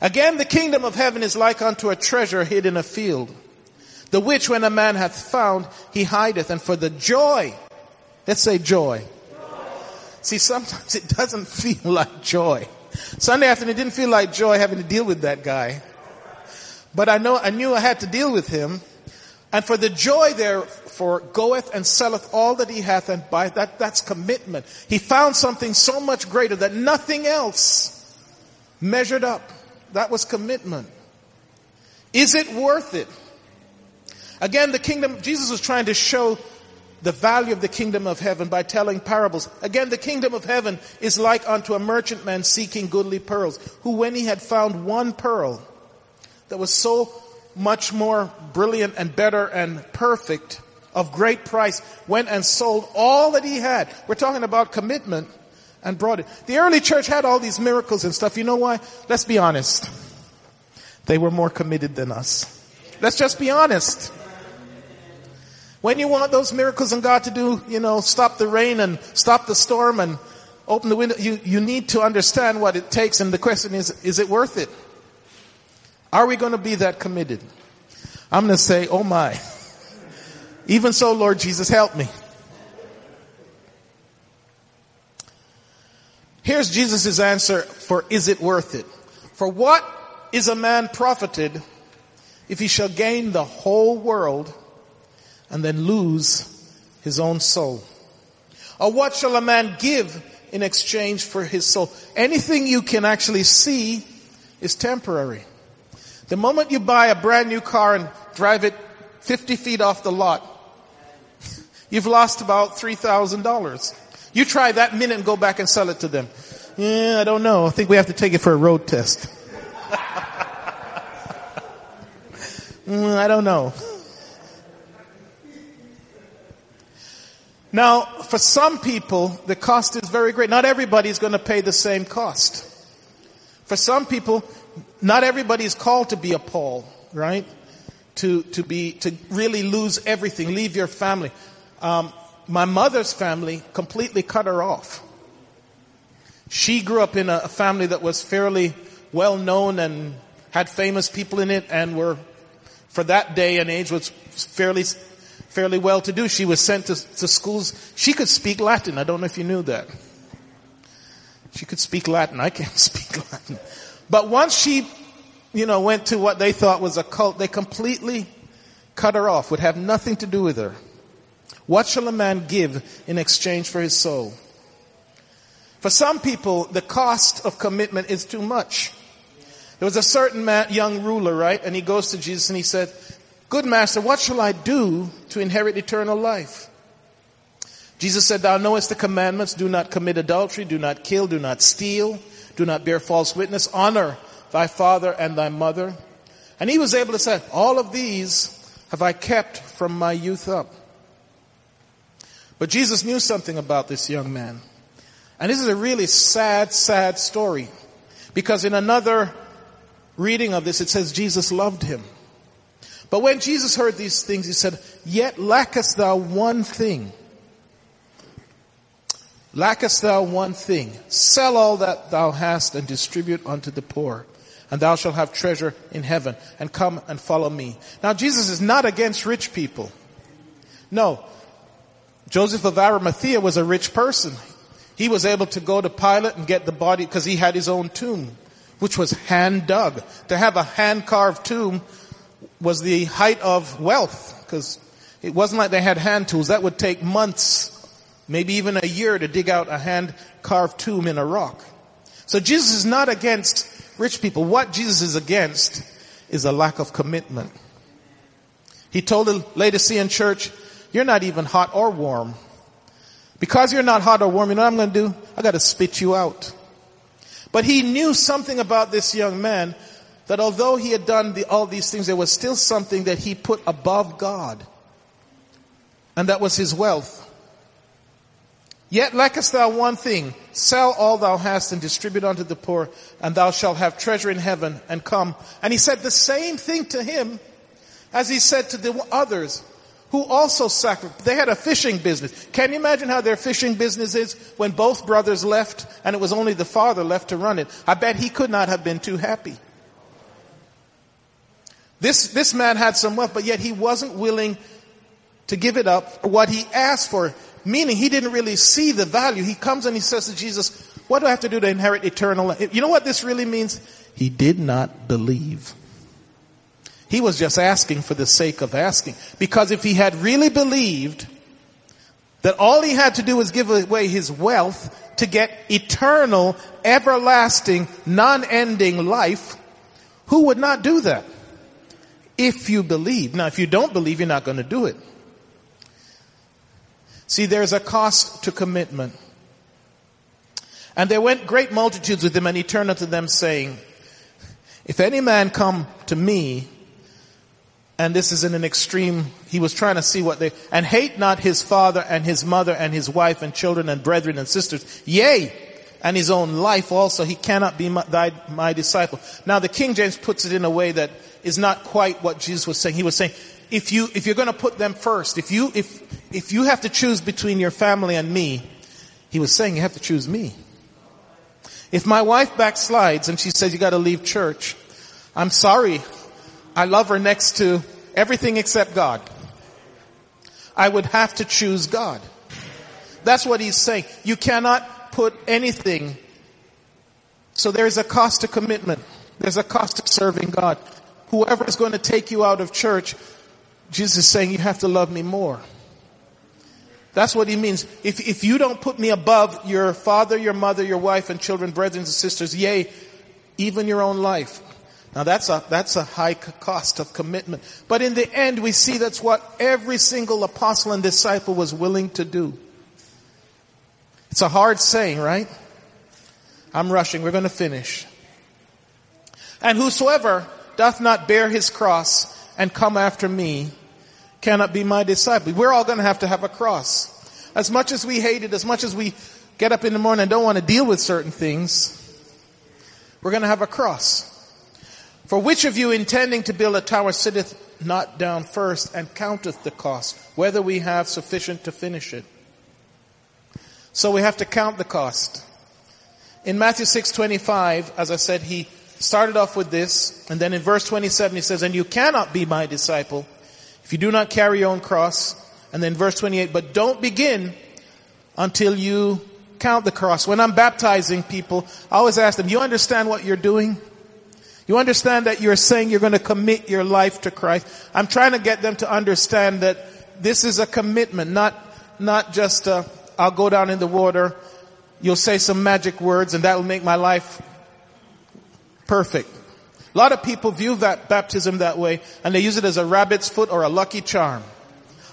Again, the kingdom of heaven is like unto a treasure hid in a field, the which when a man hath found, he hideth, and for the joy, let's say joy. joy. See, sometimes it doesn't [laughs] feel like joy. Sunday afternoon, it didn't feel like joy having to deal with that guy. But I know, I knew I had to deal with him. And for the joy therefore goeth and selleth all that he hath and buy that, that's commitment. He found something so much greater that nothing else measured up. That was commitment. Is it worth it? Again, the kingdom, Jesus was trying to show the value of the kingdom of heaven by telling parables. Again, the kingdom of heaven is like unto a merchantman seeking goodly pearls, who when he had found one pearl that was so much more brilliant and better and perfect, of great price, went and sold all that he had. We're talking about commitment and brought it. The early church had all these miracles and stuff. You know why? Let's be honest. They were more committed than us. Let's just be honest. When you want those miracles and God to do, you know, stop the rain and stop the storm and open the window, you, you need to understand what it takes. And the question is, is it worth it? Are we going to be that committed? I'm going to say, oh my. Even so, Lord Jesus, help me. Here's Jesus' answer for is it worth it? For what is a man profited if he shall gain the whole world and then lose his own soul? Or what shall a man give in exchange for his soul? Anything you can actually see is temporary. The moment you buy a brand new car and drive it 50 feet off the lot, you've lost about $3,000. You try that minute and go back and sell it to them. Yeah, I don't know. I think we have to take it for a road test. [laughs] mm, I don't know. Now, for some people, the cost is very great. Not everybody is going to pay the same cost. For some people, not everybody is called to be a Paul, right? To, to be, to really lose everything, leave your family. Um, my mother's family completely cut her off. She grew up in a family that was fairly well known and had famous people in it and were, for that day and age, was fairly fairly well to do. She was sent to, to schools. She could speak Latin. I don't know if you knew that. She could speak Latin. I can't [laughs] speak Latin. But once she, you know, went to what they thought was a cult, they completely cut her off, would have nothing to do with her. What shall a man give in exchange for his soul? For some people, the cost of commitment is too much. There was a certain man, young ruler, right? And he goes to Jesus and he said, Good master, what shall I do to inherit eternal life? Jesus said, Thou knowest the commandments, do not commit adultery, do not kill, do not steal, do not bear false witness, honor thy father and thy mother. And he was able to say, All of these have I kept from my youth up. But Jesus knew something about this young man. And this is a really sad, sad story. Because in another reading of this, it says Jesus loved him. But when Jesus heard these things, he said, Yet lackest thou one thing. Lackest thou one thing. Sell all that thou hast and distribute unto the poor. And thou shalt have treasure in heaven. And come and follow me. Now Jesus is not against rich people. No. Joseph of Arimathea was a rich person. He was able to go to Pilate and get the body because he had his own tomb, which was hand dug. To have a hand carved tomb was the height of wealth because it wasn't like they had hand tools. That would take months, maybe even a year to dig out a hand carved tomb in a rock. So Jesus is not against rich people. What Jesus is against is a lack of commitment. He told the Laodicean church, you're not even hot or warm. Because you're not hot or warm, you know what I'm going to do? I got to spit you out. But he knew something about this young man that although he had done the, all these things, there was still something that he put above God. And that was his wealth. Yet lackest thou one thing. Sell all thou hast and distribute unto the poor, and thou shalt have treasure in heaven, and come. And he said the same thing to him as he said to the others who also sacrificed. They had a fishing business. Can you imagine how their fishing business is when both brothers left and it was only the father left to run it? I bet he could not have been too happy. This, this man had some wealth, but yet he wasn't willing to give it up what he asked for. Meaning he didn't really see the value. He comes and he says to Jesus, what do I have to do to inherit eternal life? You know what this really means? He did not believe. He was just asking for the sake of asking. Because if he had really believed that all he had to do was give away his wealth to get eternal, everlasting, non-ending life, who would not do that? If you believe. Now if you don't believe, you're not going to do it. See, there's a cost to commitment. And there went great multitudes with him, and he turned unto them saying, If any man come to me, and this is in an extreme, he was trying to see what they, and hate not his father and his mother and his wife and children and brethren and sisters, yea, and his own life also, he cannot be my, thy, my disciple. Now the King James puts it in a way that is not quite what Jesus was saying. He was saying, if you, if you're gonna put them first, if you, if, if you have to choose between your family and me, he was saying you have to choose me. If my wife backslides and she says you gotta leave church, I'm sorry. I love her next to everything except God. I would have to choose God. That's what he's saying. You cannot put anything. So there's a cost to commitment. There's a cost to serving God. Whoever is going to take you out of church, Jesus is saying you have to love me more. That's what he means. If, if you don't put me above your father, your mother, your wife and children, brothers and sisters, yea, even your own life. Now that's a, that's a high cost of commitment. But in the end, we see that's what every single apostle and disciple was willing to do. It's a hard saying, right? I'm rushing. We're going to finish. And whosoever doth not bear his cross and come after me cannot be my disciple. We're all going to have to have a cross. As much as we hate it, as much as we get up in the morning and don't want to deal with certain things, we're going to have a cross. For which of you intending to build a tower sitteth not down first and counteth the cost, whether we have sufficient to finish it? So we have to count the cost. In Matthew 6:25, as I said, he started off with this, and then in verse 27 he says, "And you cannot be my disciple if you do not carry your own cross." And then verse 28, "But don't begin until you count the cross." When I'm baptizing people, I always ask them, "You understand what you're doing?" You understand that you're saying you're going to commit your life to Christ. I'm trying to get them to understand that this is a commitment, not, not just, uh, I'll go down in the water, you'll say some magic words and that will make my life perfect. A lot of people view that baptism that way and they use it as a rabbit's foot or a lucky charm.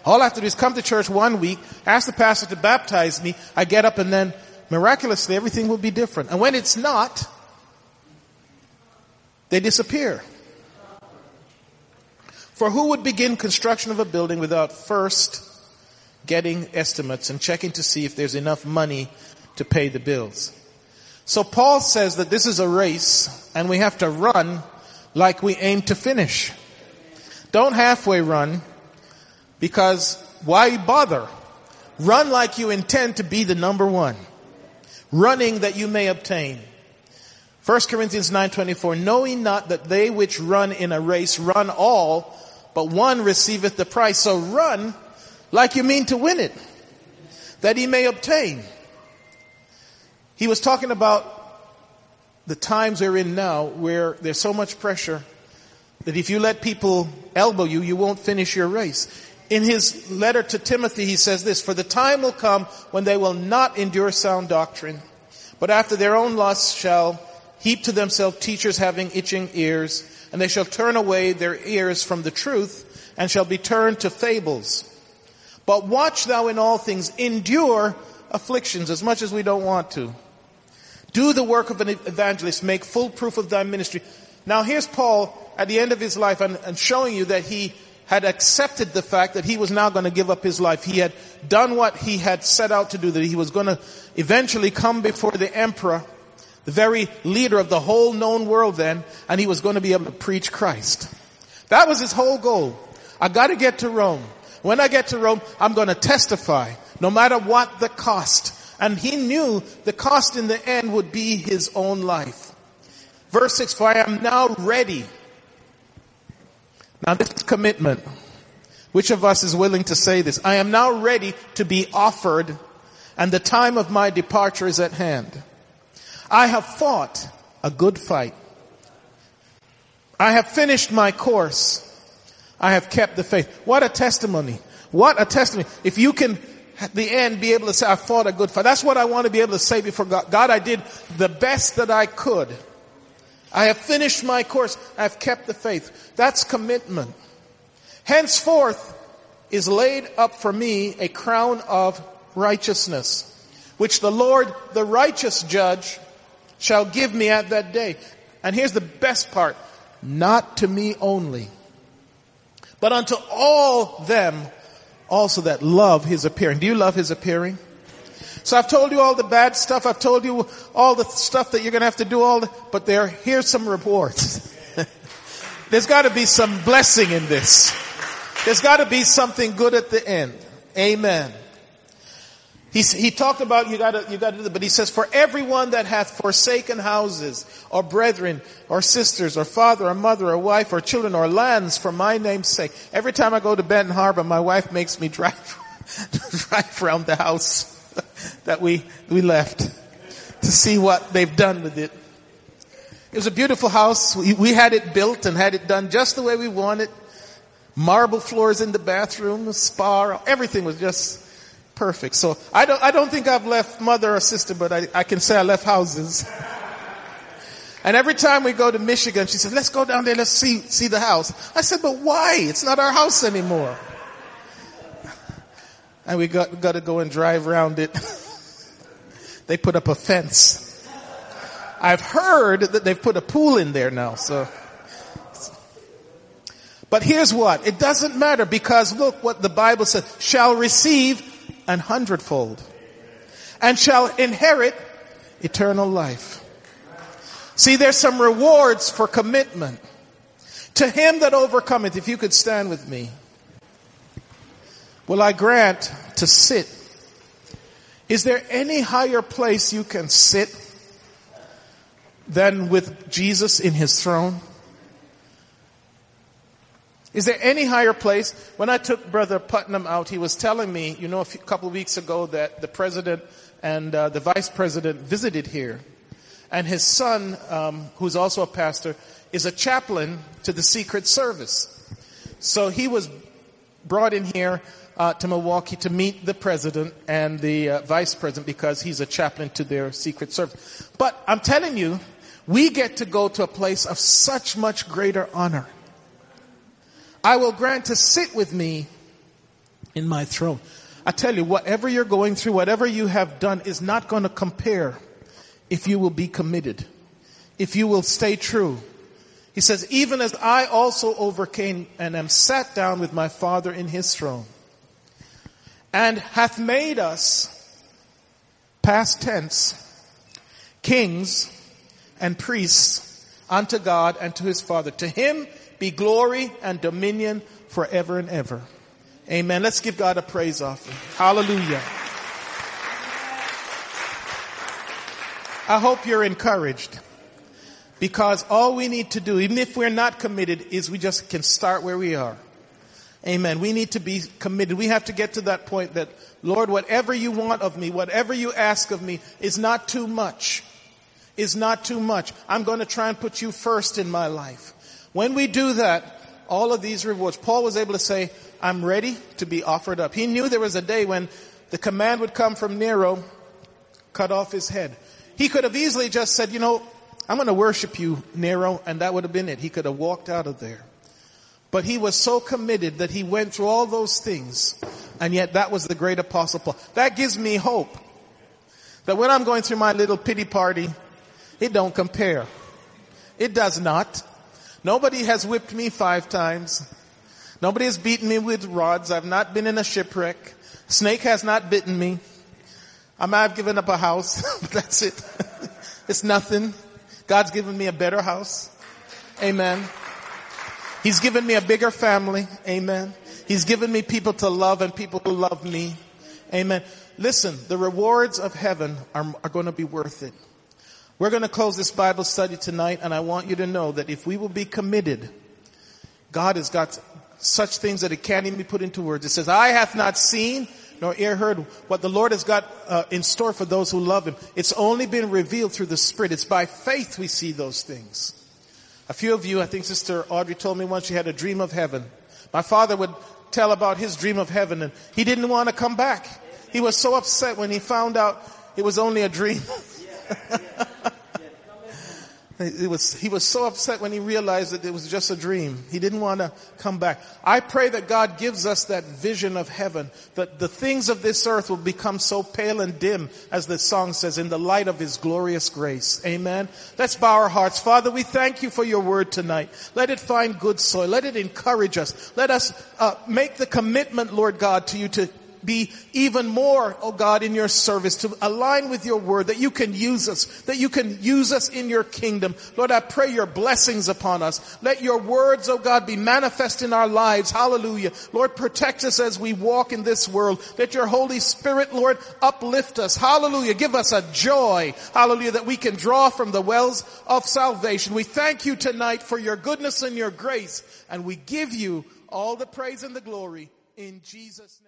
All I have to do is come to church one week, ask the pastor to baptize me, I get up and then miraculously everything will be different. And when it's not, they disappear. For who would begin construction of a building without first getting estimates and checking to see if there's enough money to pay the bills? So Paul says that this is a race and we have to run like we aim to finish. Don't halfway run because why bother? Run like you intend to be the number one. Running that you may obtain. 1 Corinthians 9:24 knowing not that they which run in a race run all but one receiveth the prize so run like you mean to win it that he may obtain he was talking about the times we're in now where there's so much pressure that if you let people elbow you you won't finish your race in his letter to Timothy he says this for the time will come when they will not endure sound doctrine but after their own lusts shall heap to themselves teachers having itching ears, and they shall turn away their ears from the truth, and shall be turned to fables. But watch thou in all things, endure afflictions as much as we don't want to. Do the work of an evangelist, make full proof of thy ministry. Now here's Paul at the end of his life and, and showing you that he had accepted the fact that he was now going to give up his life. He had done what he had set out to do, that he was going to eventually come before the emperor, the very leader of the whole known world then, and he was going to be able to preach Christ. That was his whole goal. I gotta get to Rome. When I get to Rome, I'm gonna testify, no matter what the cost. And he knew the cost in the end would be his own life. Verse 6, for I am now ready. Now this is commitment. Which of us is willing to say this? I am now ready to be offered and the time of my departure is at hand. I have fought a good fight. I have finished my course. I have kept the faith. What a testimony. What a testimony. If you can at the end be able to say, I fought a good fight. That's what I want to be able to say before God. God, I did the best that I could. I have finished my course. I have kept the faith. That's commitment. Henceforth is laid up for me a crown of righteousness, which the Lord, the righteous judge, shall give me at that day. And here's the best part. Not to me only, but unto all them also that love his appearing. Do you love his appearing? So I've told you all the bad stuff. I've told you all the stuff that you're going to have to do all the, but there, here's some rewards. [laughs] There's got to be some blessing in this. There's got to be something good at the end. Amen. He, he talked about you gotta, you gotta do that, but he says, for everyone that hath forsaken houses, or brethren, or sisters, or father, or mother, or wife, or children, or lands for my name's sake. Every time I go to Benton Harbor, my wife makes me [laughs] drive, drive around the house [laughs] that we, we left to see what they've done with it. It was a beautiful house. We, we had it built and had it done just the way we wanted. Marble floors in the bathroom, spa, everything was just perfect. So I don't, I don't think I've left mother or sister, but I, I can say I left houses. [laughs] And every time we go to Michigan, she says, let's go down there, let's see, see the house. I said, but why? It's not our house anymore. [laughs] And we got, got to go and drive around it. [laughs] they put up a fence. I've heard that they've put a pool in there now, so. But here's what. It doesn't matter because look what the Bible says. Shall receive an hundredfold and shall inherit eternal life. See, there's some rewards for commitment. To him that overcometh, if you could stand with me, will I grant to sit. Is there any higher place you can sit than with Jesus in his throne? Is there any higher place? When I took Brother Putnam out, he was telling me, you know, a few, couple of weeks ago that the president and uh, the vice president visited here. And his son, um, who's also a pastor, is a chaplain to the Secret Service. So he was brought in here uh, to Milwaukee to meet the president and the uh, vice president because he's a chaplain to their Secret Service. But I'm telling you, we get to go to a place of such much greater honor. I will grant to sit with me in my throne. I tell you, whatever you're going through, whatever you have done is not going to compare if you will be committed, if you will stay true. He says, even as I also overcame and am sat down with my Father in his throne, and hath made us, past tense, kings and priests unto God and to his Father. To him be glory and dominion forever and ever. Amen. Let's give God a praise offering. Hallelujah. I hope you're encouraged because all we need to do, even if we're not committed, is we just can start where we are. Amen. We need to be committed. We have to get to that point that, Lord, whatever you want of me, whatever you ask of me is not too much. Is not too much. I'm going to try and put you first in my life. When we do that, all of these rewards, Paul was able to say, I'm ready to be offered up. He knew there was a day when the command would come from Nero, cut off his head. He could have easily just said, you know, I'm going to worship you, Nero, and that would have been it. He could have walked out of there. But he was so committed that he went through all those things, and yet that was the great apostle Paul. That gives me hope. That when I'm going through my little pity party, it don't compare. It does not. Nobody has whipped me five times. Nobody has beaten me with rods. I've not been in a shipwreck. Snake has not bitten me. I might have given up a house, [laughs] but that's it. [laughs] it's nothing. God's given me a better house. Amen. He's given me a bigger family. Amen. He's given me people to love and people who love me. Amen. Listen, the rewards of heaven are, are going to be worth it. We're going to close this Bible study tonight and I want you to know that if we will be committed, God has got such things that it can't even be put into words. It says, Eye hath not seen nor ear heard what the Lord has got uh, in store for those who love Him. It's only been revealed through the Spirit. It's by faith we see those things. A few of you, I think Sister Audrey told me once she had a dream of heaven. My father would tell about his dream of heaven and he didn't want to come back. He was so upset when he found out it was only a dream. [laughs] It was, he was so upset when he realized that it was just a dream. He didn't want to come back. I pray that God gives us that vision of heaven, that the things of this earth will become so pale and dim, as the song says, in the light of his glorious grace. Amen. Let's bow our hearts. Father, we thank you for your word tonight. Let it find good soil. Let it encourage us. Let us uh, make the commitment, Lord God, to you to be even more, oh God, in your service, to align with your word, that you can use us, that you can use us in your kingdom. Lord, I pray your blessings upon us. Let your words, oh God, be manifest in our lives. Hallelujah. Lord, protect us as we walk in this world. Let your Holy Spirit, Lord, uplift us. Hallelujah. Give us a joy. Hallelujah. That we can draw from the wells of salvation. We thank you tonight for your goodness and your grace. And we give you all the praise and the glory in Jesus' name.